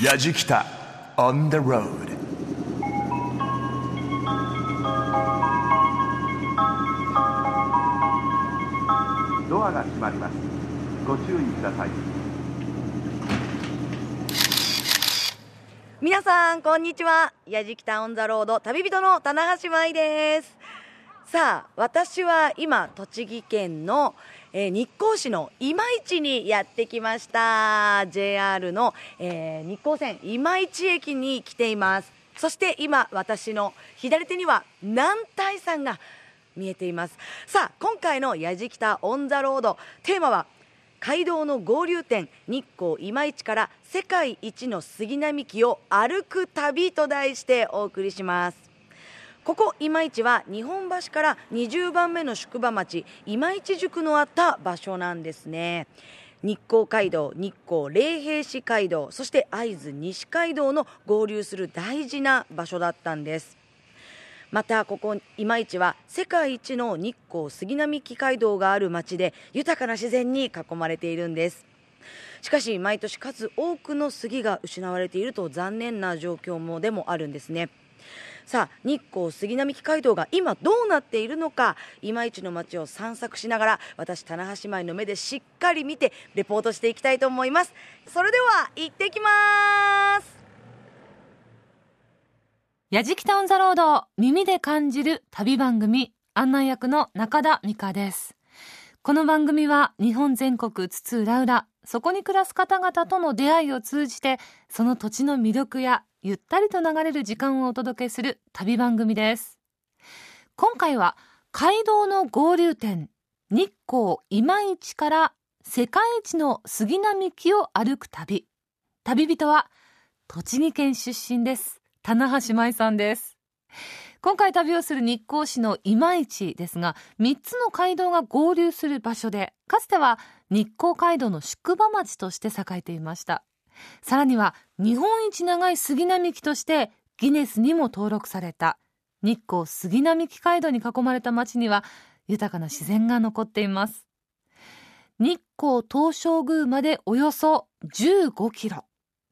やじきた on the road. ドアが閉まります。ご注意ください。皆さんこんにちは。やじきたオンザロード旅人の棚橋舞です。さあ私は今栃木県の、えー日光市の今市にやってきました。JR の、えー日光線今市駅に来ています。そして今私の左手には南大山が見えています。さあ今回のやじきたオンザロード。テーマは街道の合流点日光今市から世界一の杉並木を歩く旅と題してお送りします。ここ今市は日本橋から20番目の宿場町今市宿のあった場所なんですね。日光街道日光霊平市街道そして会津西街道の合流する大事な場所だったんです。またここ今市は世界一の日光杉並木街道がある町で豊かな自然に囲まれているんです。しかし毎年数多くの杉が失われていると残念な状況もでもあるんですね。さあ日光杉並木街道が今どうなっているのか今市の街を散策しながら私棚橋舞の目でしっかり見てレポートしていきたいと思います。それでは行ってきます。やじきたオンザロード耳で感じる旅番組案内役の中田美香です。この番組は日本全国津々浦々そこに暮らす方々との出会いを通じてその土地の魅力やゆったりと流れる時間をお届けする旅番組です。今回は街道の合流点日光今市から世界一の杉並木を歩く旅。旅人は栃木県出身です。棚橋舞さんです。今回旅をする日光市の今市ですが3つの街道が合流する場所でかつては日光街道の宿場町として栄えていました。さらには日本一長い杉並木としてギネスにも登録された。日光杉並木街道に囲まれた町には豊かな自然が残っています。日光東照宮までおよそ15キロ。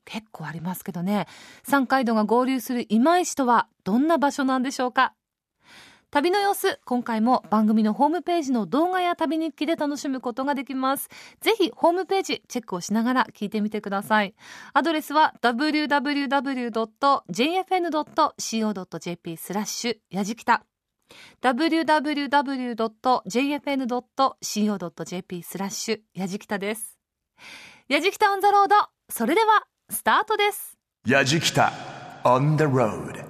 結構ありますけどね。山街道が合流する今井市とはどんな場所なんでしょうか？旅の様子今回も番組のホームページの動画や旅日記で楽しむことができます。ぜひホームページチェックをしながら聞いてみてください。アドレスは www.jfn.co.jp スラッシュやじきた。www.jfn.co.jp スラッシュやじきたです。やじきたオンザロードそれではスタートです。やじきた on the road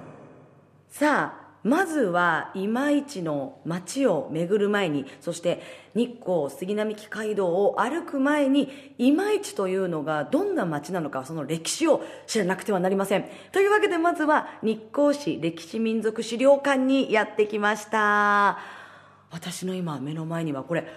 さあまずは今市の街を巡る前にそして日光杉並木街道を歩く前に今市というのがどんな街なのかその歴史を知らなくてはなりません。というわけでまずは日光市歴史民族資料館にやってきました。私の今目の前にはこれ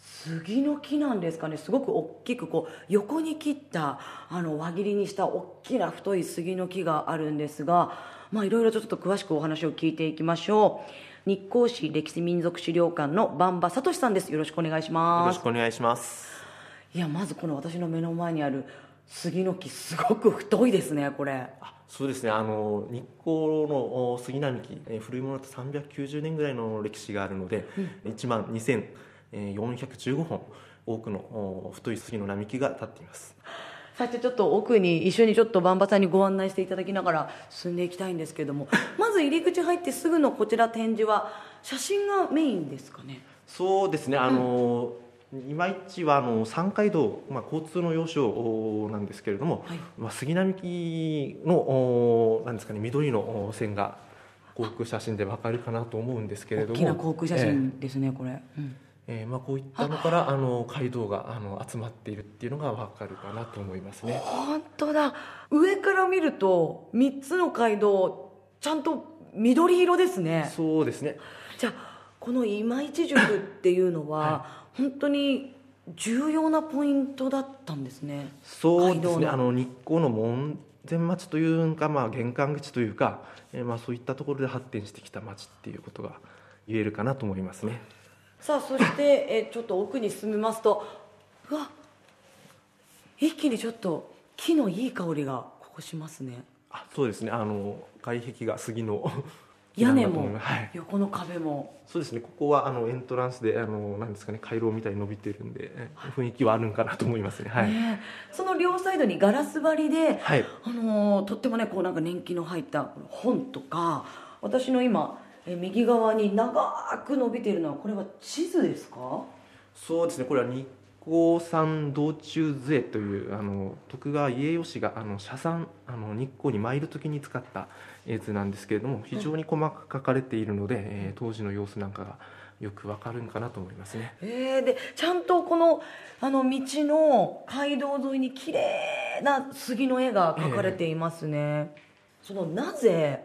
杉の木なんですかね。すごく大きくこう横に切ったあの輪切りにした大きな太い杉の木があるんですがまあいろいろちょっと詳しくお話を聞いていきましょう日光市歴史民族資料館の馬場聡さんですよろしくお願いしよますろしくお願いします。いやまずこの私の目の前にある杉の木すごく太いですねこれあそうですね。あの日光のお杉並木、えー古いものだと390年ぐらいの歴史があるので、1万2415本多くのお太い杉の並木が立っています。さてちょっと奥に一緒にちょっとバンバさんにご案内していただきながら進んでいきたいんですけどもまず入り口入ってすぐのこちら展示は写真がメインですかね？そうですね。あの、今市はあの山街道、まあ、交通の要衝おなんですけれども、はい。まあ、杉並木のおなんですかね緑のお線が航空写真でわかるかなと思うんですけれども。大きな航空写ええ真ですね、これ、うんえーまあ、こういったのからあの街道があの集まっているっていうのがわかるかなと思いますね。本当だ上から見ると3つの街道ちゃんと緑色ですねそうですね。じゃあこの今市塾っていうのは、本当に重要なポイントだったんですねそうですね。あの日光の門前町というか、まあ玄関口というか、えーまあそういったところで発展してきた町っていうことが言えるかなと思いますね。さあそしてえちょっと奥に進みますとうわ一気にちょっと木のいい香りがこ通しますね。あそうですね。あの外壁が杉の 屋根もはい。横の壁も。そうですね。ここはあのエントランスであのなんですかね回廊みたいに伸びてるんでえ雰囲気はあるんかなと思いますね。はい、ねその両サイドにガラス張りで、はい。あのーとってもねこうなんか年季の入った本とか私の今え右側に長く伸びているのはこれは地図ですか？そうですね。これは日光山道中図というあの徳川家吉があの社参あの日光に参る時に使った絵図なんですけれども非常に細かく描かれているので、えー当時の様子なんかがよくわかるんかなと思いますね。えー、でちゃんとこのあの道の街道沿いに綺麗な杉の絵が描かれていますね、そのなぜ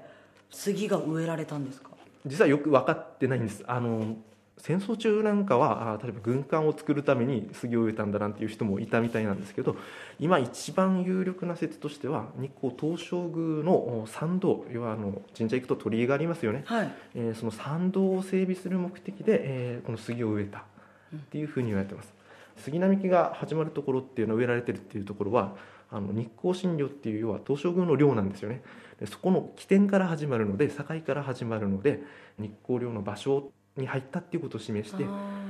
杉が植えられたんですか？実はよく分かってないんです。あの戦争中なんかはあ例えば軍艦を作るために杉を植えたんだなんていう人もいたみたいなんですけど今一番有力な説としては日光東照宮のお参道要はあの神社行くと鳥居がありますよね、はい。えーその参道を整備する目的で、えーこの杉を植えた。っていうふうに言われてます、杉並木が始まるところっていうのは植えられてるっていうところはあの日光新寮っていう要は東照宮の寮なんですよねでそこの起点から始まるので境から始まるので日光寮の場所に入ったっていうことを示して、えー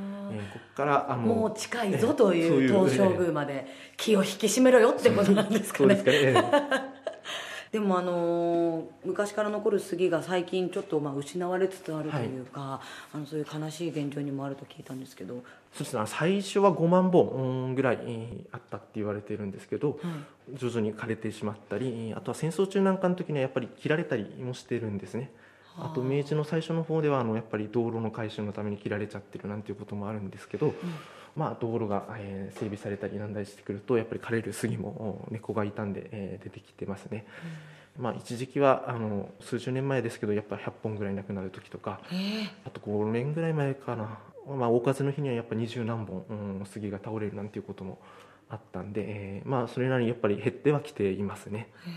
ここからあのもう近いぞとええいう東照宮まで気を引き締めろよってことなんですかね。そうですかね、えーでもあのー昔から残る杉が最近ちょっとまあ失われつつあるというか、あのそういう悲しい現状にもあると聞いたんですけど、そうですね。最初は5万本うんぐらいえーあったって言われてるんですけど、徐々に枯れてしまったりあとは戦争中なんかの時にはやっぱり切られたりもしてるんですね。あ。と明治の最初の方ではあのやっぱり道路の改修のために切られちゃってるなんていうこともあるんですけど、まあ、道路が、えー整備されたりなんだりしてくるとやっぱり枯れる杉もお猫が傷んで、えー出てきてますね、まあ、一時期はあの数十年前ですけどやっぱ100本ぐらいなくなる時とかあと5年ぐらい前かな、まあ、大風の日にはやっぱ二十何本、うん、杉が倒れるなんていうこともあったんで、えーまあ、それなりにやっぱり減ってはきていますね。へ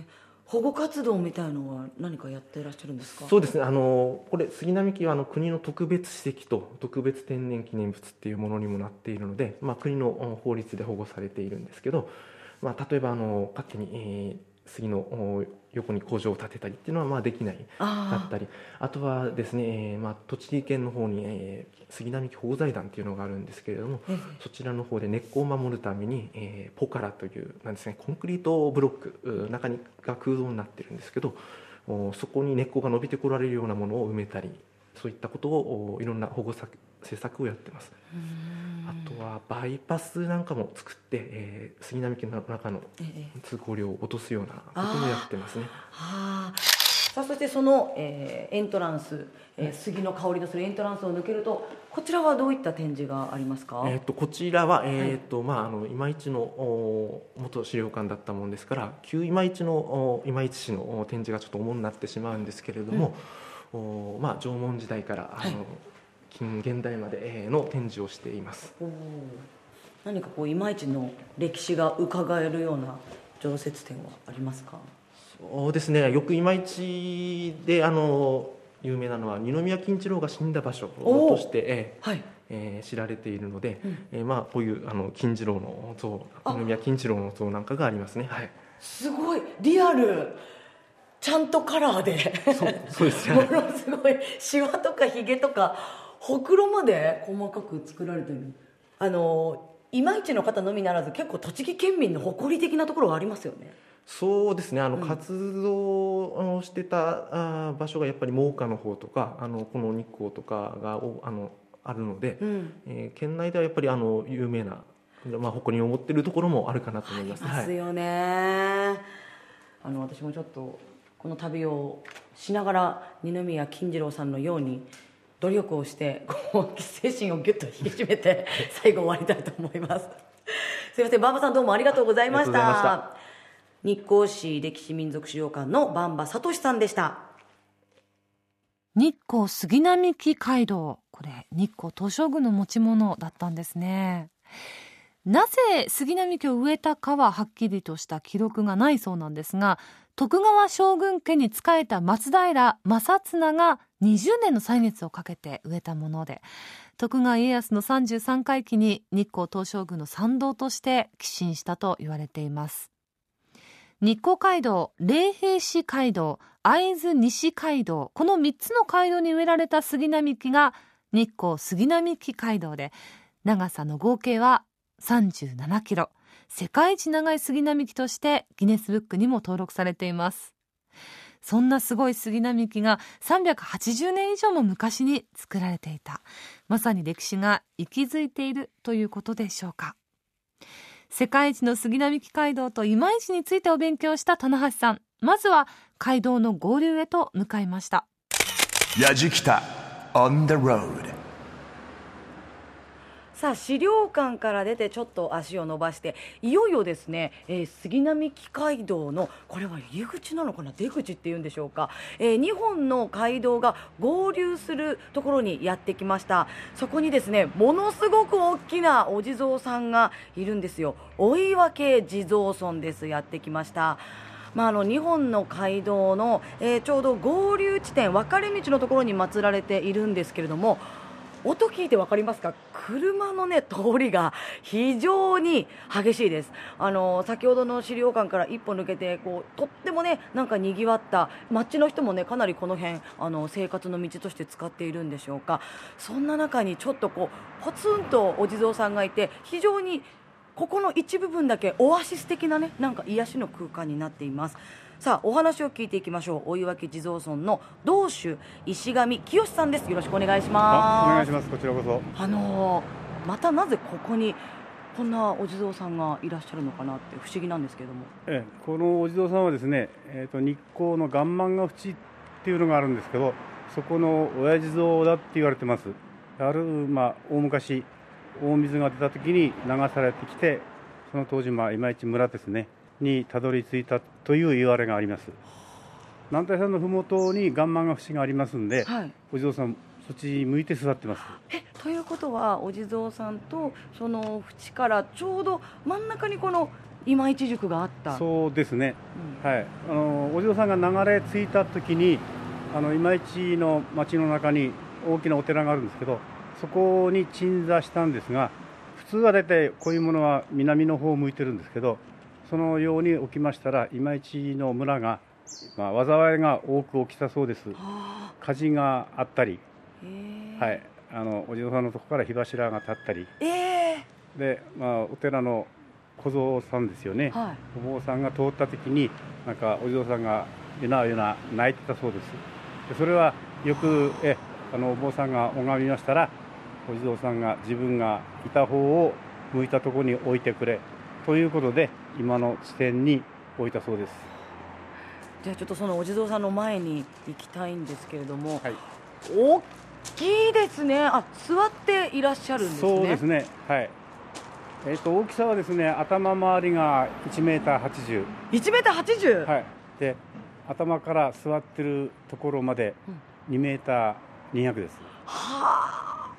え保護活動みたいのは何かやっていらっしゃるんですか？そうですね。あのこれ杉並木はあの国の特別史跡と特別天然記念物っていうものにもなっているので、まあ、国の法律で保護されているんですけど、まあ、例えばあの勝手に、えー杉のお横に工場を建てたりっていうのはまあできないだあったり。あとはですね、えーまあ、栃木県の方に、えー杉並木保護財団っていうのがあるんですけれども、そちらの方で根っこを守るために、えーポカラというなんです、ね、コンクリートブロックう中にが空洞になってるんですけどおそこに根っこが伸びてこられるようなものを埋めたりそういったことをおいろんな保護策政策をやってますあとはバイパスなんかも作って、えー杉並木の中のええ。通行量を落とすようなこともやってますね。はあさあそしてその、えーエントランス、えー杉の香りのするエントランスを抜けるとこちらはどういった展示がありますか、えー、とこちらは、えーとまあ、あの今市のお元資料館だったもんですから旧今市のお今市市のお展示がちょっと主になってしまうんですけれども、おまあ、縄文時代からあの、はい近現代までえーの展示をしています。何かこういまいちの歴史が伺えるような常設展はありますか？そうですね。よく今市であの有名なのは二宮金次郎が死んだ場所として、えーはい。えー知られているので、うん。えーまあ、こういうあの金次郎の像あ。二宮金次郎の像なんかがありますね。はい。すごい。リアル。ちゃんとカラーで。そうそうですもね。のすごい。シワとかヒゲとかほくろまで細かく作られてる。あのいまいちの方のみならず結構栃木県民の誇り的なところがありますよね。そうですね。あの、うん。活動をしてたあー場所がやっぱり真岡の方とかあのこの日光とかがおあのあるので、うん。えー県内ではやっぱりあの有名な、まあ、誇りに思ってるところもあるかなと思います。はい。ますよね、あの私もちょっとこの旅をしながら二宮金次郎さんのように努力をしてこう精神をギュッと引き締めて 最後終わりたいと思います。すいませんバンバさんどうもありがとうございました。日光市歴史民族資料館のバンバ聡さんでした。日光杉並木街道。これ日光東照宮の持ち物だったんですねなぜ杉並木を植えたかははっきりとした記録がないそうなんですが徳川将軍家に仕えた松平正綱が20年の歳月をかけて植えたもので徳川家康の33回忌に日光東照宮の参道として寄進したと言われています。日光街道、霊平市街道、会津西街道、この3つの街道に植えられた杉並木が日光杉並木街道で、長さの合計は37キロ。世界一長い杉並木としてギネスブックにも登録されています。そんなすごい杉並木が380年以上も昔に作られていた。まさに歴史が息づいているということでしょうか。世界一の杉並木街道と今市についてお勉強した棚橋さん。まずは街道の合流へと向かいました。やじきた on the road さあ資料館から出てちょっと足を伸ばしていよいよですね、えー杉並木街道のこれは入り口なのかな出口っていうんでしょうか、え2本の街道が合流するところにやってきました。そこにですねものすごく大きなお地蔵さんがいるんですよ。追分地蔵尊ですやってきました。まあ、あの2本の街道の、えーちょうど合流地点分かれ道のところに祀られているんですけれども音聞いて分かりますか？車のね通りが非常に激しいです。あの先ほどの資料館から一歩抜けてこうとってもねなんか賑わった街の人もねかなりこの辺あの生活の道として使っているんでしょうか？そんな中にちょっとこうポツンとお地蔵さんがいて非常にここの一部分だけオアシス的なねなんか癒しの空間になっています。さあお話を聞いていきましょう。追分地蔵尊の道主石上清さんです。よろしくお願いします。あお願いします。こちらこそ。あのーまたなぜここにこんなお地蔵さんがいらっしゃるのかなって不思議なんですけれども。ええこのお地蔵さんはですね、えー、と日光の岩盤が淵っていうのがあるんですけどそこの親地蔵だって言われてます。ある、まあ、大昔大水が出た時に流されてきてその当時、まあ、今市村ですねにたどり着いたという言われがあります。南大山の麓に岩盤が淵がありますんで、はい。お地蔵さんそっちに向いて座ってます。えということはお地蔵さんとその縁からちょうど真ん中にこの今市塾があった。そうですね。うん。はい、あのお嬢さんが流れ着いた時にあの今市の町の中に大きなお寺があるんですけどそこに鎮座したんですが普通は大体こういうものは南の方を向いてるんですけどそのように起きましたら今市の村が、まあ、災いが多く起きたそうです。はあ。火事があったり、はい、あのお嬢さんのとこから火柱が立ったり。ええ。で、まあ、お寺の小僧さんですよね、はい。お坊さんが通った時になんかお嬢さんがゆなゆな泣いてたそうです。でそれはよくえあのお坊さんが拝みましたらお地蔵さんが自分がいた方を向いたところに置いてくれということで今の地点に置いたそうです。じゃあちょっとそのお地蔵さんの前に行きたいんですけれども、はい。大きいですね。あ座っていらっしゃるんですね。そうですね。はい。えっ、と大きさはですね頭周りが1メーター80 1メーター80、はい。で頭から座ってるところまで2メーター200です。はあ。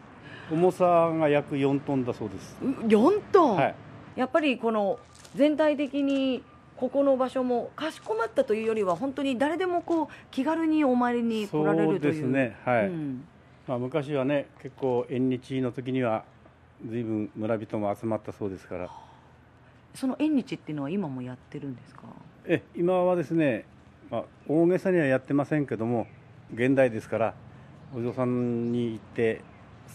重さが約4トンだそうです。う4トン、はいやっぱりこの全体的にここの場所もかしこまったというよりは本当に誰でもこう気軽にお参りに来られるという。そうですねはい。うん。まあ、昔はね結構縁日の時には随分村人も集まったそうですから。その縁日っていうのは今もやってるんですか？え今はですね、まあ、大げさにはやってませんけども現代ですからお嬢さんに行って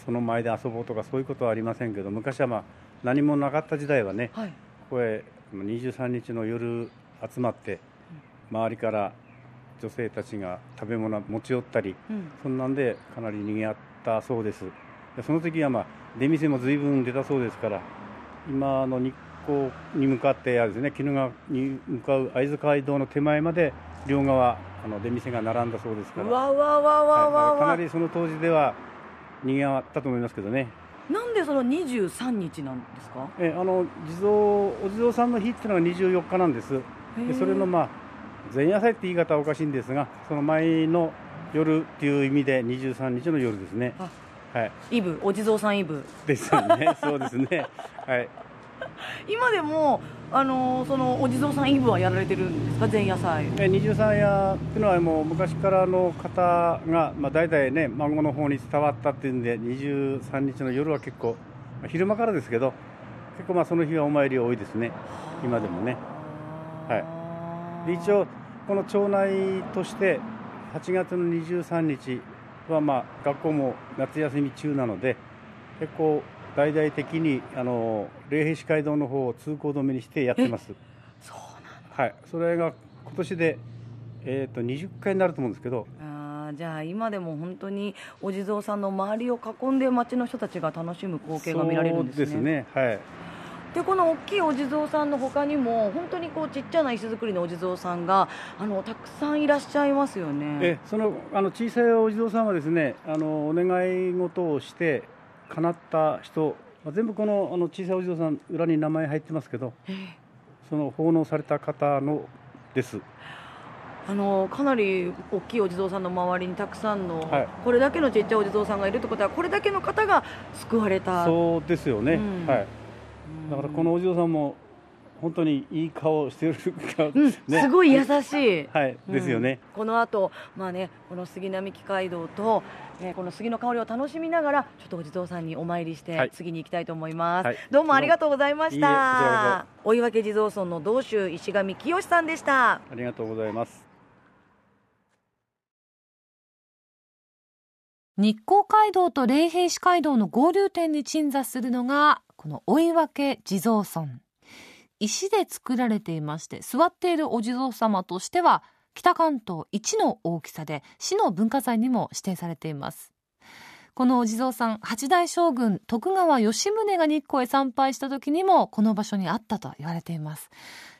その前で遊ぼうとかそういうことはありませんけど昔はまあ何もなかった時代はねはい。ここへ23日の夜集まって周りから女性たちが食べ物持ち寄ったりうん。そんなんでかなり賑わったそうです。でその時はまあ出店も随分出たそうですから今の日光に向かってですね鬼怒川に向かう会津街道の手前まで両側あの出店が並んだそうですからうわわわわわ。はいだかなりその当時では賑わったと思いますけどねなんでその23日なんですか？えあの地蔵お地蔵さんの日っていうのが24日なんです。でそれのまあ前夜祭って言い方はおかしいんですがその前の夜っていう意味で23日の夜ですね。あはい。イブお地蔵さんイブ。ですよね。そうですね。はい 今でもあのーそのお地蔵さんイブはやられてるんですか？前夜祭。え23夜っていうのはもう昔からの方が、まあ、代々ね孫の方に伝わったっていうんで23日の夜は結構、まあ昼間からですけど結構まあその日はお参り多いですね。今でもね。はい。で一応この町内として8月の23日はまあ学校も夏休み中なので結構大々的にあの霊平市街道の方を通行止めにしてやってます。そうはい。それが今年で、えー、と20回になると思うんですけど。あーじゃあ今でも本当にお地蔵さんの周りを囲んで町の人たちが楽しむ光景が見られるんですね。そうですね。はい。でこの大きいお地蔵さんの他にも本当にこうちっちゃな石造りのお地蔵さんがあのたくさんいらっしゃいますよね。えそのあの小さいお地蔵さんはですねあのお願い事をして叶った人まあ全部このあの小さいお地蔵さん裏に名前入ってますけどその奉納された方のです。あのかなり大きいお地蔵さんの周りにたくさんの、はい。これだけのちっちゃいお地蔵さんがいるってことはこれだけの方が救われた。そうですよね、うん。はい。うんだからこのお地蔵さんも本当にいい顔してるか、うん、ね。すごい優しい。はい。うん。ですよね、この後、まあね、この杉並木街道と、えーこの杉の香りを楽しみながら、ちょっとお地蔵さんにお参りして、はい。次に行きたいと思います。はい。どうもありがとうございました。ら。追分地蔵村の道州石上清さんでした。ありがとうございます。日光街道と霊平市街道の合流点に鎮座するのがこの追分地蔵村石で作られていまして座っているお地蔵様としては北関東一の大きさで市の文化財にも指定されています。このお地蔵さん八代将軍徳川吉宗が日光へ参拝した時にもこの場所にあったと言われています。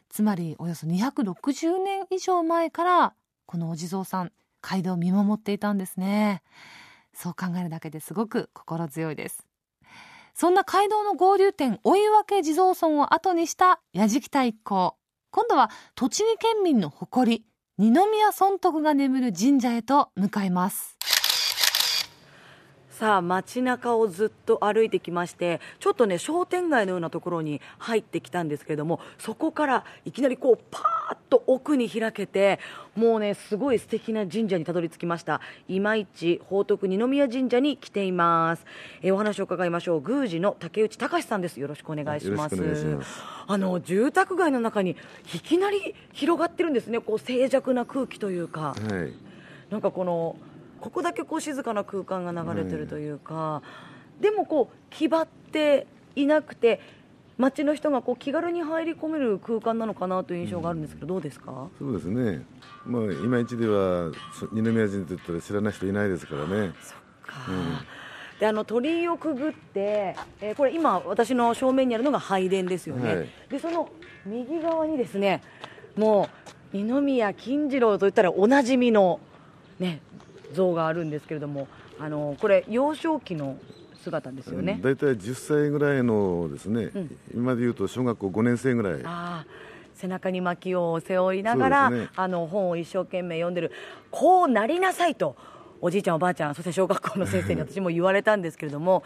つまりおよそ260年以上前からこのお地蔵さん街道を見守っていたんですね。そう考えるだけですごく心強いです。そんな街道の合流点追分地蔵村を後にした矢敷太一行。今度は栃木県民の誇り二宮尊徳が眠る神社へと向かいます。さあ街中をずっと歩いてきましてちょっとね商店街のようなところに入ってきたんですけれどもそこからいきなりこうパーッと奥に開けてもうねすごい素敵な神社にたどり着きました。今市報徳二宮神社に来ています。えお話を伺いましょう。宮司の竹内隆さんです。よろしくお願いします。よろしくお願いします。あの住宅街の中にいきなり広がってるんですね。こう静寂な空気というか。はい、なんかこのここだけこう静かな空間が流れてるというか、でもこう気張っていなくて街の人がこう気軽に入り込める空間なのかなという印象があるんですけど、どうですか？そうですね。まあ今一ではそ二宮神と言ったら知らない人いないですからね。であの鳥居をくぐって、えーこれ今私の正面にあるのが拝殿ですよね、はい。でその右側にですねもう二宮金次郎といったらおなじみのね像があるんですけれどもあのこれ幼少期の姿ですよね、だいたい10歳ぐらいのですね、ん。今で言うと小学校5年生ぐらい。ああ背中に薪を背負いながら、ね。あの本を一生懸命読んでるこうなりなさいとおじいちゃんおばあちゃんそして小学校の先生に私も言われたんですけれども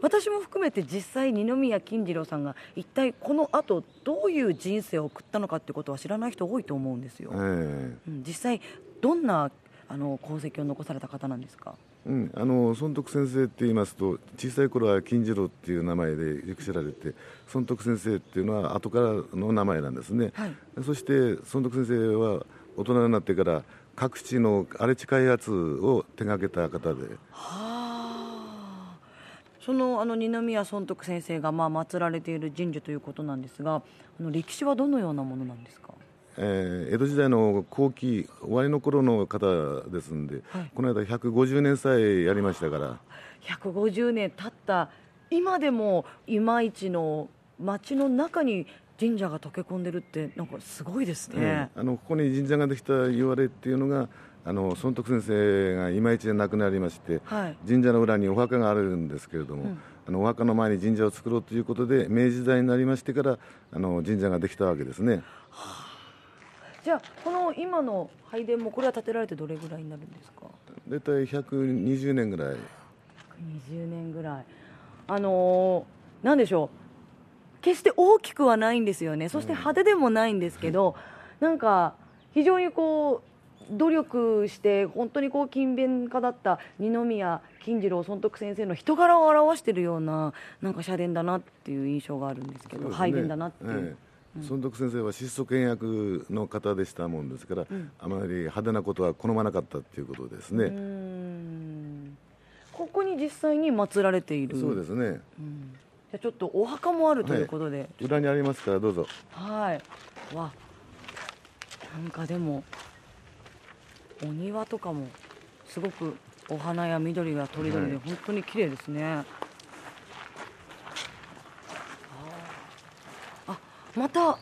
私も含めて実際二宮金次郎さんが一体この後どういう人生を送ったのかってことは知らない人多いと思うんですよ、え。うん実際どんなあの功績を残された方なんですか？えうん、あの孫徳先生って言いますと小さい頃は金次郎っていう名前でよく知られて孫徳先生っていうのは後からの名前なんですね、はい。そして孫徳先生は大人になってから各地の荒れ地開発を手掛けた方で。はあ。そのあの二宮尊徳先生がまあ祀られている神社ということなんですがあの歴史はどのようなものなんですか？えー江戸時代の後期終わりの頃の方ですんで、はい。この間150年さえやりましたから。150年経った。今でも今市の町の中に神社が溶け込んでるってなんかすごいですね、うん。あのここに神社ができた言われっていうのがあの孫徳先生が今市で亡くなりまして、はい。神社の裏にお墓があるんですけれども、うん。あのお墓の前に神社を作ろうということで明治時代になりましてからあの神社ができたわけですねじゃあこの今の拝殿もこれは建てられてどれぐらいになるんですか？大体120年ぐらい。20年ぐらい。あのーなんでしょう。決して大きくはないんですよね。そして派手でもないんですけど、なんか非常にこう努力して本当にこう勤勉家だった二宮金次郎尊徳先生の人柄を表しているようななんか社殿だなっていう印象があるんですけど、拝殿だなっていう、ええ孫徳先生は質素倹約の方でしたもんですから、あまり派手なことは好まなかったっていうことですね、うん。ここに実際に祀られている。そうですね、じゃあちょっとお墓もあるということで、裏にありますからどうぞ。はい、わ。なんかでもお庭とかもすごくお花や緑がとりどりではい。本当に綺麗ですね、あまた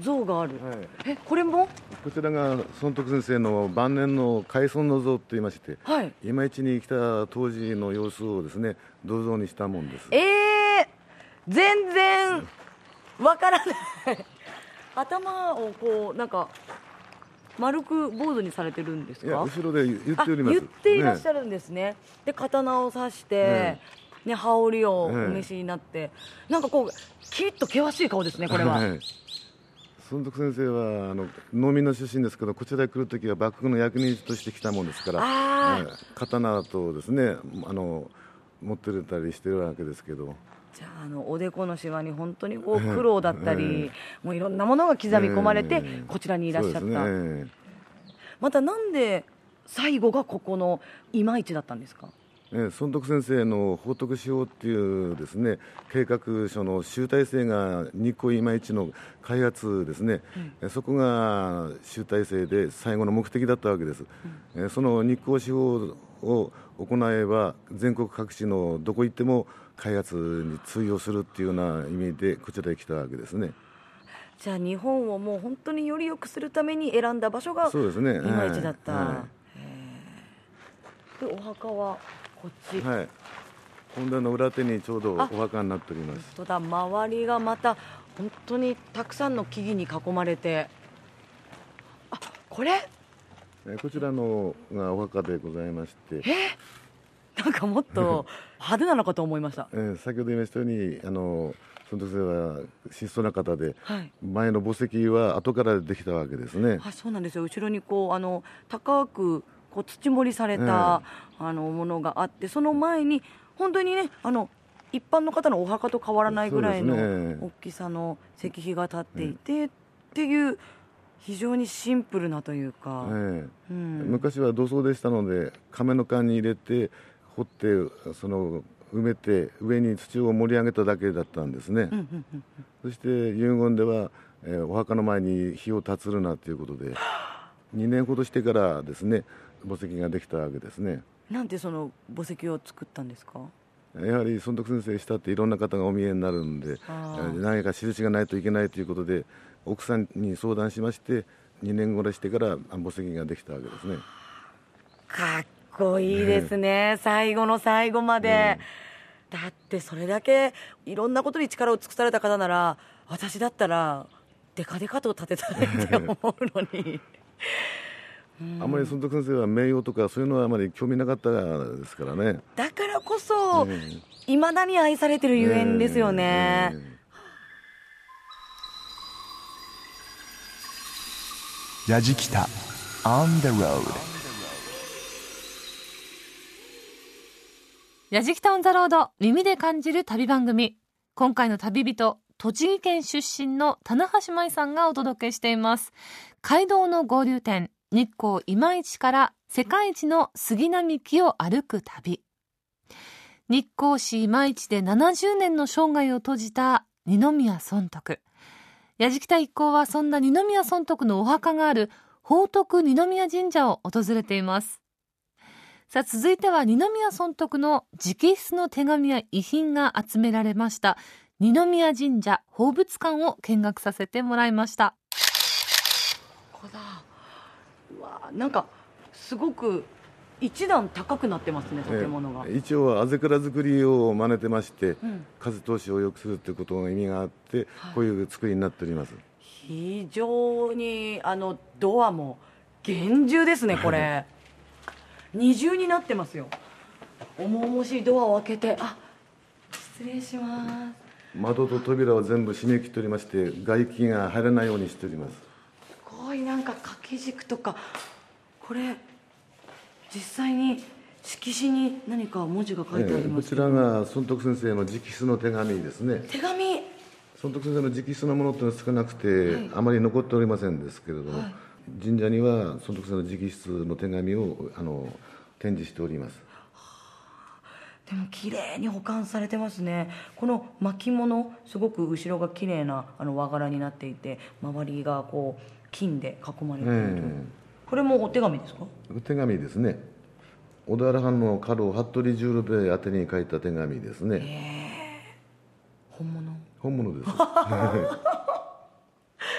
像がある、はい。えこれも？こちらが孫徳先生の晩年の開尊の像といいましてはい。今市に来た当時の様子をですね銅像にしたもんです。えー、全然わからない。頭をこうなんか丸く坊主にされてるんですいやか後ろで言ってあおります言っていらっしゃる、るんですねで刀を刺して、えね、羽織をおえ。え召しになって、なんかこうキリッと険しい顔ですねこれは、い孫徳先生はあの農民の出身ですけどこちらへ来るときは幕府の役人として来たもんですから、刀とですねあの持ってたりしてるわけですけど。じゃああのおでこのしわに本当にこう苦労だったり、もういろんなものが刻み込まれて、ええ。こちらにいらっしゃった、ねまたなんで最後がここの今市だったんですか？えー孫徳先生の報徳司法っていうですね計画書の集大成が日光今市の開発ですね、えーそこが集大成で最後の目的だったわけです、えーその日光司法を行えば全国各地のどこ行っても開発に通用するっていうような意味でこちらへ来たわけですね。じゃあ日本をもう本当により良くするために選んだ場所がそうですね。今市だった、はい。はへえでお墓は？こっち、はい。本殿の裏手にちょうどお墓になっております。本当だ。周りがまた本当にたくさんの木々に囲まれて。あこれ？えーこちらのがお墓でございまして。なんかもっと 派手なのかと思いました。えー先ほど言いましたようにあの孫徳先生は質素な方ではい。前の墓石は後からできたわけですね。あそうなんですよ。後ろにこうあの高くこう土盛りされた、あのものがあってその前に本当にねあの一般の方のお墓と変わらないぐらいの大きさの石碑が立っていて、っていう非常にシンプルなというか、昔は土葬でしたので亀の缶に入れて掘ってその埋めて上に土を盛り上げただけだったんですね、そして遺言では、えーお墓の前に火を立つるなということで2年ほどしてからですね墓石ができたわけですね。なんでその墓石を作ったんですか？やはり孫徳先生したっていろんな方がお見えになるんで何か印がないといけないということで奥さんに相談しまして2年ぐらいしてから墓石ができたわけですね。かっこいいですね、最後の最後まで、だってそれだけいろんなことに力を尽くされた方なら私だったらデカデカと立てたいって思うのにあまり孫徳先生は名誉とかそういうのはあまり興味なかったですからね。だからこそえいまだに愛されてるゆえんですよね、ええやじきた On the road. やじきたオンザロード耳で感じる旅番組。今回の旅人栃木県出身の棚橋舞さんがお届けしています。街道の合流点日光今市から世界一の杉並木を歩く旅。日光市今市で70年の生涯を閉じた二宮尊徳。やじきた一行はそんな二宮尊徳のお墓がある宝徳二宮神社を訪れています。さあ続いては二宮尊徳の直筆の手紙や遺品が集められました。二宮神社宝物館を見学させてもらいました。ここだ。わなんかすごく一段高くなってますね建物が、ええ一応あぜ蔵作りを真似てまして、ん。風通しを良くするということの意味があって、こういう作りになっております。非常にあのドアも厳重ですねこれ。二重になってますよ。重々しいドアを開けてあ失礼します。窓と扉を全部閉め切っておりまして外気が入らないようにしておりますすごいなんか掛け軸とかこれ実際に色紙に何か文字が書いてありええこちらが孫徳先生の直筆の手紙ですね。手紙。尊徳先生の直筆のものっていうのは少なくて、あまり残っておりませんですけれども、神社には尊徳先生の直筆の手紙をあの展示しております。でも綺麗に保管されてますね。この巻物すごく後ろが綺麗なあの和柄になっていて周りがこう金で囲まれている、えこれもお手紙ですか？手紙ですね。小田原藩の家老服部十郎兵衛宛てに書いた手紙ですね、本物？本物です。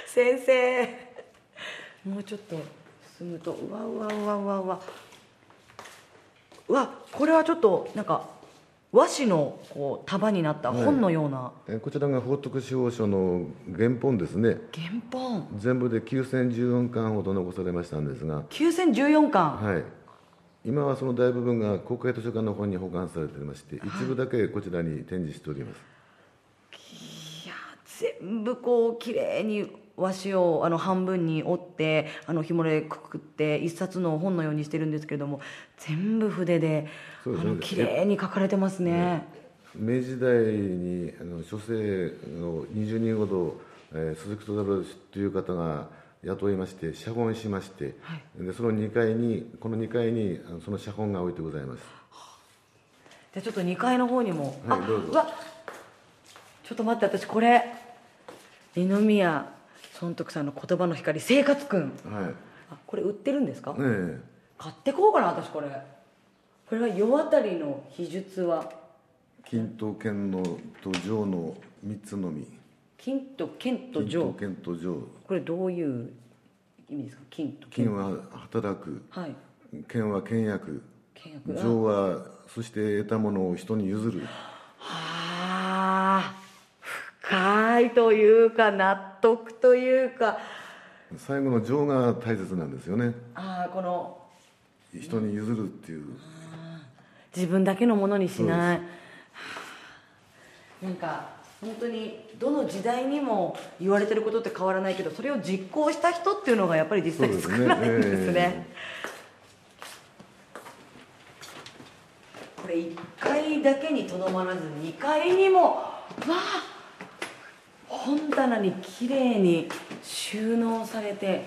先生。もうちょっと進むとうわうわうわうわうわ。うわこれはちょっとなんか和紙のこう束になった本のような。えこちらが宝徳司法書の原本ですね。原本。全部で9014巻ほど残されましたんですが。9014巻、はい。今はその大部分が国会図書館の方に保管されておりまして、一部だけこちらに展示しております。いや全部こう綺麗に和紙をあの半分に折ってあの紐でくくって一冊の本のようにしてるんですけれども全部筆であそうです綺麗に書かれてますね。明治時代にあの書生の20人ほど、えー鈴木戸三郎という方が雇いまして写本しまして、でその2階にこの2階にあのその写本が置いてございます。じゃあちょっと2階の方にも、はいどうぞ。うわ。ちょっと待って私これ二宮尊徳さんの言葉の光生活くん。はい。あこれ売ってるんですか、ねえ。買ってこうかな私これこれは世渡りの秘術は？金と剣のと上の3つのみ。金と剣と金と上剣と上これどういう意味ですか？金と剣。金は働く。はい。剣は倹約。倹約。上はそして得たものを人に譲る。はあ深いというか納得というか。最後の情が大切なんですよね。ああこの。人に譲るっていう自分だけのものにしない。はあ。なんか本当にどの時代にも言われてることって変わらないけどそれを実行した人っていうのがやっぱり実際少ないんですね。えこれ1階だけにとどまらず2階にもわあ本棚にきれいに収納されて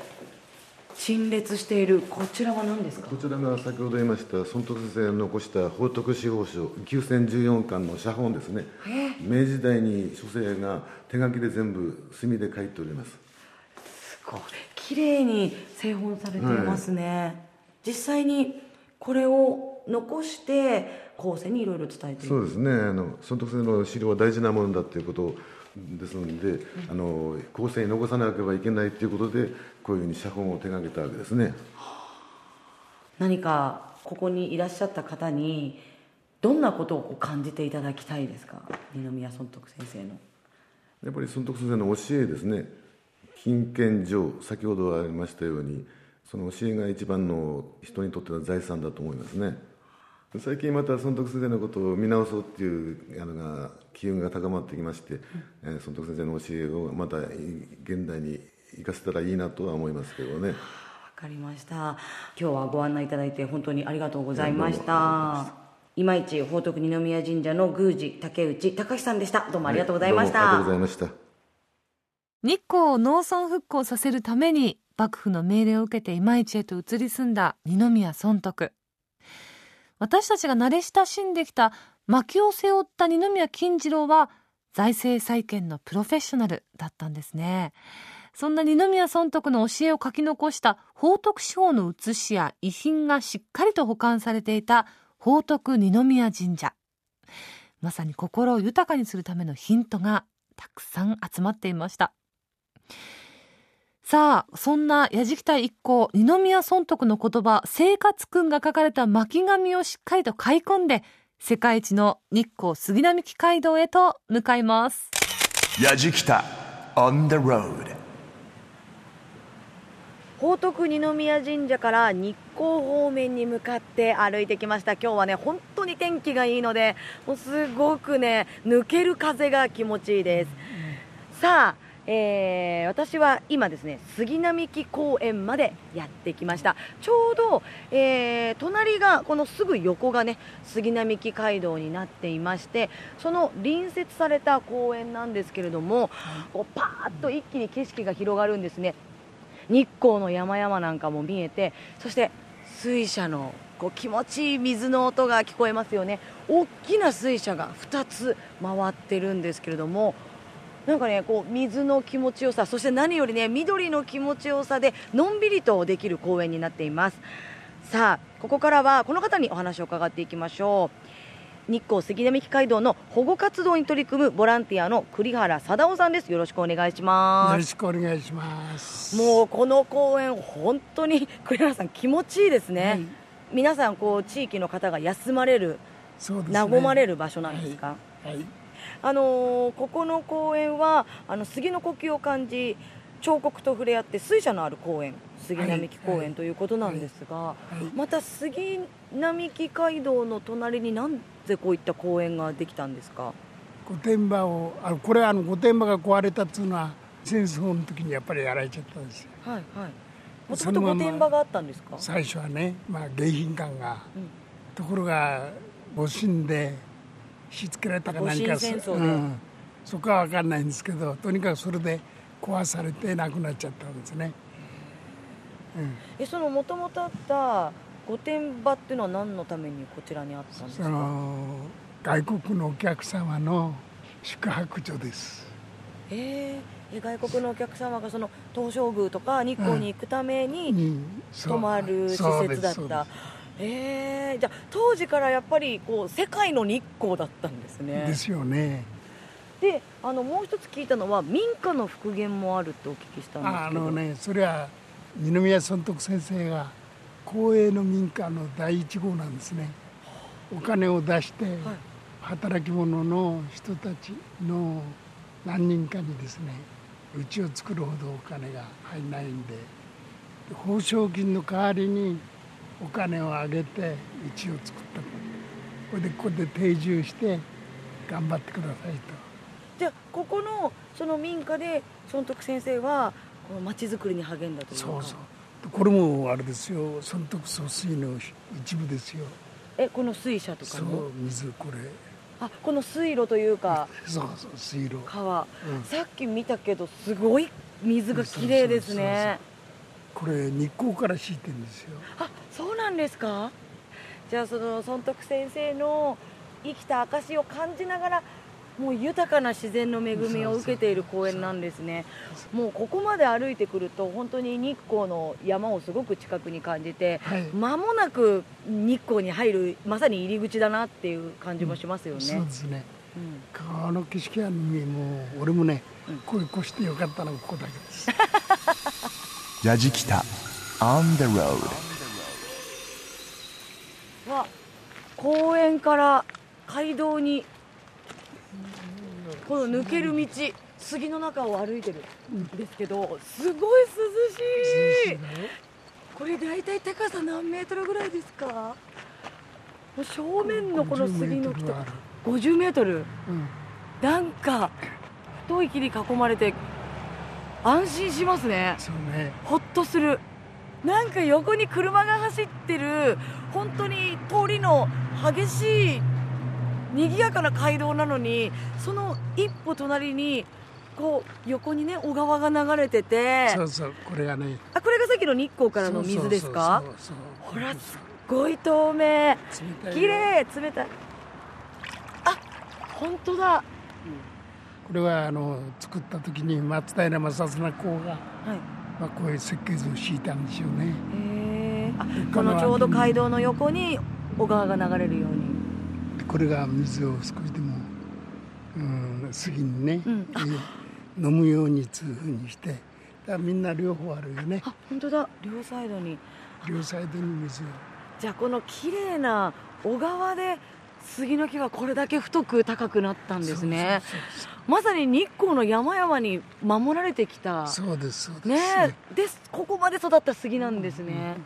陳列しているこちらは何ですか？こちらが先ほど言いました尊徳先生が残した宝徳司法書9014巻の写本ですね。明治時代に書生が手書きで全部墨で書いております。すごい。綺麗に製本されていますね、実際にこれを残して後世にいろいろ伝えている。そうですね。あの尊徳先生の資料は大事なものだっていうことですので、あの後世に残さなければいけないということでこういうふうに写本を手掛けたわけですね。何かここにいらっしゃった方にどんなことをこう感じていただきたいですか？二宮尊徳先生の。やっぱり尊徳先生の教えですね。金券上先ほどありましたようにその教えが一番の人にとっての財産だと思いますね。最近また尊徳先生のことを見直そうっていうあのが機運が高まってきまして、えー尊徳先生の教えをまた現代に生かせたらいいなとは思いますけどね。わかりました。今日はご案内いただいて本当にありがとうございました。今市宝徳二宮神社の宮司竹内隆さんでした。どうもありがとうございました、ありがとうございました。日光を農村復興させるために幕府の命令を受けて今市へと移り住んだ二宮尊徳。私たちが慣れ親しんできた薪を背負った二宮金次郎は財政再建のプロフェッショナルだったんですねそんな二宮尊徳の教えを書き残した宝徳司法の写しや遺品がしっかりと保管されていた宝徳二宮神社。まさに心を豊かにするためのヒントがたくさん集まっていました。さあそんな矢敷隊一行二宮尊徳の言葉生活訓が書かれた巻紙をしっかりと買い込んで世界一の日光杉並木街道へと向かいます。やじきた on the road 宝徳二宮神社から日光方面に向かって歩いてきました。今日はね本当に天気がいいのでもうすごくね抜ける風が気持ちいいです。さあ、えー私は今ですね杉並木公園までやってきました。ちょうど、えー隣がこのすぐ横がね杉並木街道になっていましてその隣接された公園なんですけれども、こうパーッと一気に景色が広がるんですね。日光の山々なんかも見えてそして水車のこう気持ちいい水の音が聞こえますよね。大きな水車が2つ回ってるんですけれどもなんかねこう水の気持ちよさそして何よりね緑の気持ちよさでのんびりとできる公園になっています。さあここからはこの方にお話を伺っていきましょう。日光杉並木街道の保護活動に取り組むボランティアの栗原貞夫さんです。よろしくお願いします。よろしくお願いします。もうこの公園、本当に栗原さん、気持ちいいですね、はい。皆さんこう、地域の方が休まれる、ね。和まれる場所なんですか、はい。はい。あのーここの公園はあの杉の呼吸を感じ、彫刻と触れ合って水車のある公園、杉並木公はい。園ということなんですが、い。また杉並木街道の隣になんでこういった公園ができたんですか？御殿場を、あこれはあの御殿場が壊れたっていうのは戦争の時にやっぱりやられちゃったんですよ。はいはい。もともと御殿場があったんですか？最初はね、まあ迎賓館が、うん。ところが戊辰で火つけられたか何か戦争で。うん、そこは分かんないんですけど、とにかくそれで壊されてなくなっちゃったんですね。えそのもともとあった御殿場っていうのは何のためにこちらにあったんですそかの外国のお客様の宿泊所です。えーえ外国のお客様がその東照宮とか日光に行くために泊まる施設だった。すそうです。えーじゃあ当時からやっぱりこう世界の日光だったんですね。ですよね。であのもう一つ聞いたのは民家の復元もあるとお聞きしたんですけど。あのね、それは二宮尊徳先生が公営の民家の第一号なんですね。お金を出して、働き者の人たちの何人かにですね、家を作るほどお金が入んないんで、報奨金の代わりにお金をあげて家を作ったと。これでここで定住して頑張ってくださいと。じゃあここのその民家で尊徳先生はこの町づくりに励んだというかそうそう。これもあれですよ、尊徳疎水の一部ですよ。えこの水車とかそうの、水これ。あこの水路というかそうそう、水路。川、うんさっき見たけどすごい水が綺麗ですねこれ日光から敷いてるんですよ。あそうなんですか？じゃあその尊徳先生の生きた証を感じながらもう豊かな自然の恵みを受けている公園なんですねもうここまで歩いてくると本当に日光の山をすごく近くに感じて、はい。間もなく日光に入るまさに入り口だなっていう感じもしますよね、そうですね。うん。川の景色はねもう俺もね、ここへ越してよかったのはここだけです。ヤジキタ On the road わ公園から街道にこの抜ける道杉の中を歩いてるんですけどすごい涼しい。これ大体高さ何メートルぐらいですか？もう正面のこの杉の木と50メートルはある50メートル。うん。なんか太い木に囲まれて安心しますね。そうね。ほっとする。なんか横に車が走ってる本当に通りの激しい賑やかな街道なのにその一歩隣にこう横にね小川が流れてて。そうそうこれがね。あこれがさっきの日光からの水ですか？そうそうそうそうほらすっごい透明。冷たいよ。綺麗冷たい。あ本当だ。これはあの作った時に松平正綱公が、はい。まあ、こういう設計図を敷いたんでしょうね。へえ。あこのちょうど街道の横に小川が流れるように。これが水を少しでも、うん、杉にね、うん飲むようにつうふうにしてだみんな両方あるよね。あ本当だ。両サイドに。両サイドに水を。じゃあこの綺麗な小川で杉の木がこれだけ太く高くなったんですね。そうそうまさに日光の山々に守られてきた。そうですそうです、ね。えでここまで育った杉なんですね、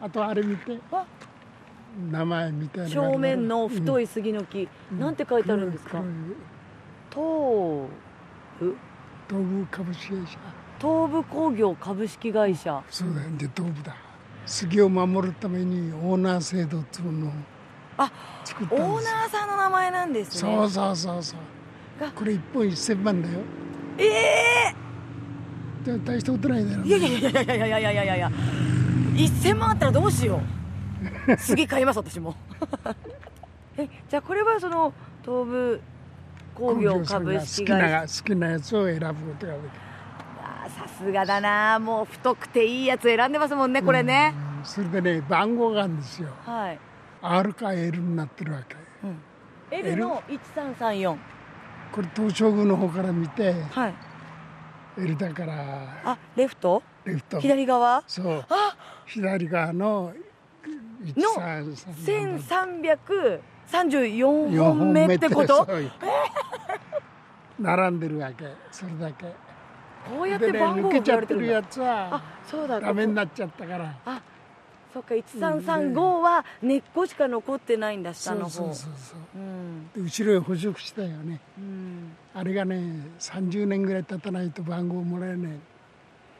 あとあれ見て。あ。名前みたいな正面の太い、い杉の木、なんて書いてあるんですか？黒い。豆腐東部株式会社。東部工業株式会社。そうだよ。で東部だ。杉を守るためにオーナー制度っていうのをあ作ったんですオーナーさんの名前なんですね。そうそうそうそう。がこれ1本1000万だよ。ええで大したことないだろ。いやいやいやいやいやいやいやいやいや。いや1000万あったらどうしよう。次買います私も。えじゃあこれはその東部工業株式会社。好きな好きなやつを選ぶことができる。さすがだな。もう太くていいやつ選んでますもんねこれね、うん。それでね番号があるんですよ。はい。R か L になってるわけ。L の1334これ東照宮の方から見てはい。L だからあレフト？レフト。左側？そう。あ！左側の133 1334本目ってこと？そう。いう並んでるわけそれだけ。こうやって番号が抜けちゃってるやつはあそうだダメにこなっちゃったから。こあそっか1335は根っこしか残ってないんだ下の方。そうそうそうそう。うん。で後ろへ捕食したよね。うん。あれがね30年ぐらい経たないと番号もらえない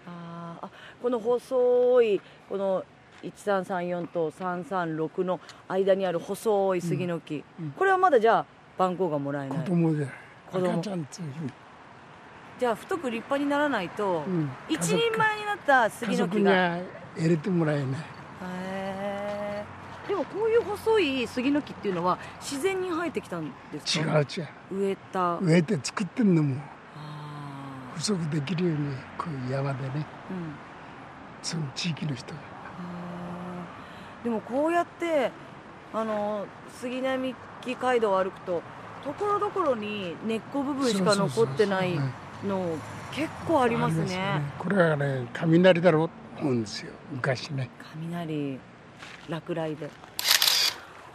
あーあこの細いこの1334と336の間にある細い杉の木、うん。これはまだじゃあ番号がもらえない。子供で子供赤ちゃ。んっていうじゃあ太く立派にならないと、うん。一人前になった杉家の木が。入れてもらえない。でもこういう細い杉の木っていうのは自然に生えてきたんです違かう違う。植えた。植えて作ってんのも。あ不足できるようにこう山でね。ーうん。その地域の人が。でもこうやってあの杉並木街道を歩くとところどころに根っこ部分しか残ってないの結構ありますよね。これはね雷だろうと思うんですよ。昔ね。雷落雷で。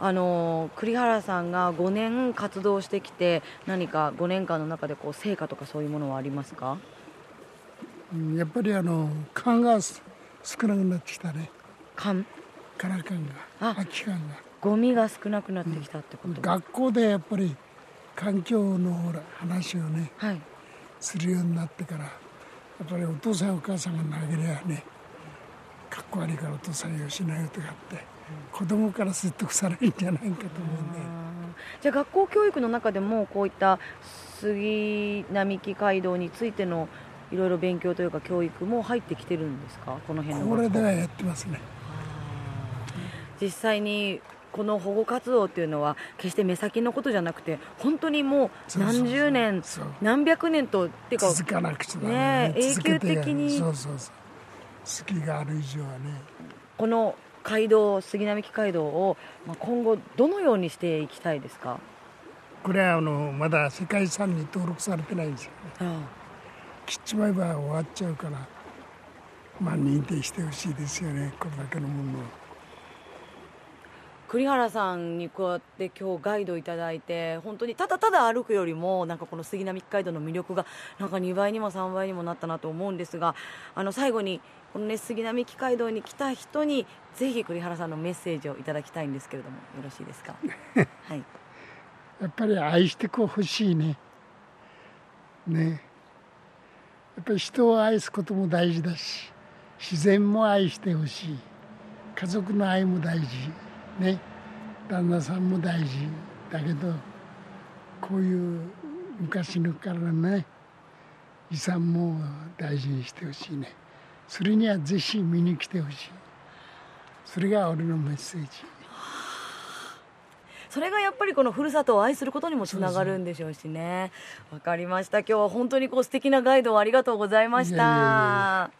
あの栗原さんが5年活動してきて何か5年間の中でこう成果とかそういうものはありますか？うんやっぱりあの缶が少なくなってきたね。缶カラ缶があ空き缶が。ゴミが少なくなってきたってこと、学校でやっぱり環境のほら話をねはい。するようになってからやっぱりお父さんお母さんが投げりゃねかっこ悪いからお父さんよしないよとかって子供から説得されるんじゃないかと思うんでじゃあ学校教育の中でもこういった杉並木街道についてのいろいろ勉強というか教育も入ってきてるんですか？この辺のこれではやってますね。実際にこの保護活動っていうのは決して目先のことじゃなくて本当にもう何十年何百年とっていうか続かなくね。永久的に。そうそうそう。好きがある以上はね。この街道杉並木街道を、まあ、今後どのようにしていきたいですか？これはあのまだ世界遺産に登録されてないんですよね。切っちまえば終わっちゃうからまあ認定してほしいですよね。これだけのものを栗原さんにこうやって今日ガイドいただいて本当にただただ歩くよりもなんかこの杉並木街道の魅力がなんか2倍にも3倍にもなったなと思うんですがあの最後にこの、ね、杉並木街道に来た人にぜひ栗原さんのメッセージをいただきたいんですけれどもよろしいですか？はい。やっぱり愛してこう欲しいね。ね。やっぱり人を愛すことも大事だし自然も愛してほしい。家族の愛も大事ね旦那さんも大事だけどこういう昔のからね遺産も大事にしてほしいね。それにはぜひ見に来てほしい。それが俺のメッセージ。それがやっぱりこのふるさとを愛することにもつながるんでしょうしね。わかりました。今日は本当にこう素敵なガイドをありがとうございましいやいやいやた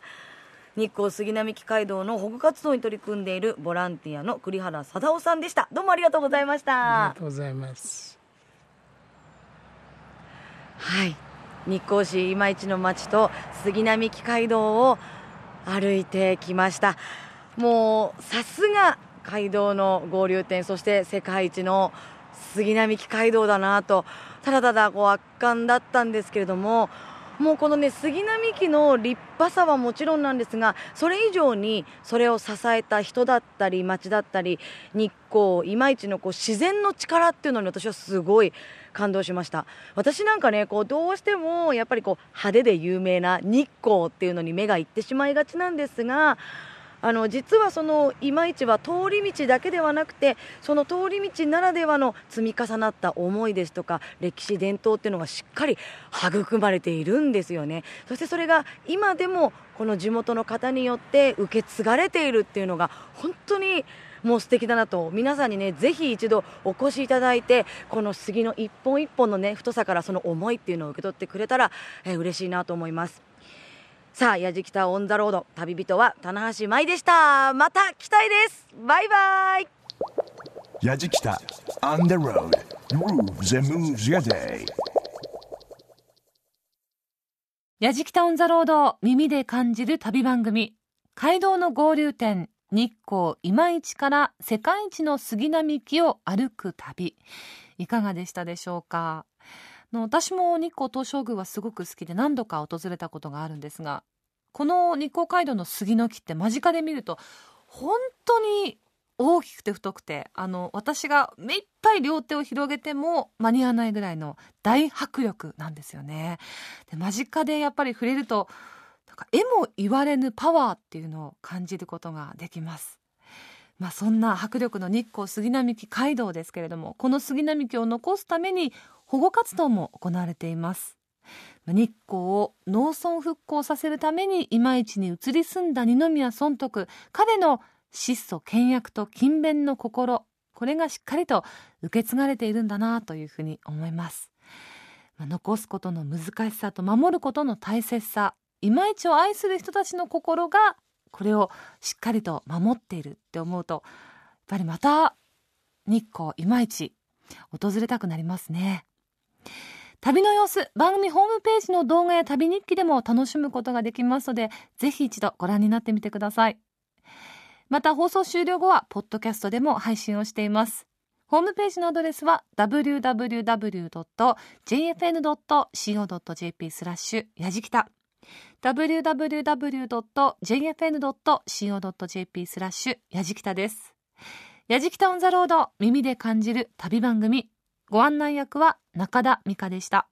日光杉並木街道の保護活動に取り組んでいるボランティアの栗原貞夫さんでした。どうもありがとうございましありがたとうございます。はい。日光市今市の町と杉並木街道を歩いてきました。もうさすが街道の合流点そして世界一の杉並木街道だなとただただこう圧巻だったんですけれどももうこのね杉並木の立派さはもちろんなんですがそれ以上にそれを支えた人だったり町だったり日光いまいちのこう自然の力っていうのに私はすごい感動しました。私なんかねこうどうしてもやっぱりこう派手で有名な日光っていうのに目がいってしまいがちなんですがあの実はその今市は通り道だけではなくてその通り道ならではの積み重なった思いですとか歴史伝統っていうのがしっかり育まれているんですよね。そしてそれが今でもこの地元の方によって受け継がれているっていうのが本当にもう素敵だなと皆さんにねぜひ一度お越しいただいてこの杉の一本一本のね太さからその思いっていうのを受け取ってくれたら、えー、嬉しいなと思います。さあやじきたオンザロード旅人は棚橋舞でした。また来たいです。バイバイ。やじきた On the road Grooves and moves your day. やじきたオンザロード耳で感じる旅番組。街道の合流点日光今市から世界一の杉並木を歩く旅。いかがでしたでしょうか？の私も日光東照宮はすごく好きで何度か訪れたことがあるんですがこの日光街道の杉の木って間近で見ると本当に大きくて太くてあの私が目いっぱい両手を広げても間に合わないぐらいの大迫力なんですよね。で間近でやっぱり触れるとなんか絵も言われぬパワーっていうのを感じることができます。まあ、そんな迫力の日光杉並木街道ですけれどもこの杉並木を残すために保護活動も行われています。日光を農村復興させるために今市に移り住んだ二宮尊徳彼の質素倹約と勤勉の心これがしっかりと受け継がれているんだなというふうに思います、まあ、残すことの難しさと守ることの大切さ今市を愛する人たちの心がこれをしっかりと守っているって思うとやっぱりまた日光今市訪れたくなりますね。旅の様子番組ホームページの動画や旅日記でも楽しむことができますのでぜひ一度ご覧になってみてください。また放送終了後はポッドキャストでも配信をしています。ホームページのアドレスは www.jfn.co.jp スラッシュやじきた。www.jfn.co.jp スラッシュやじきたです。やじきたオンザロード耳で感じる旅番組。ご案内役は中田美香でした。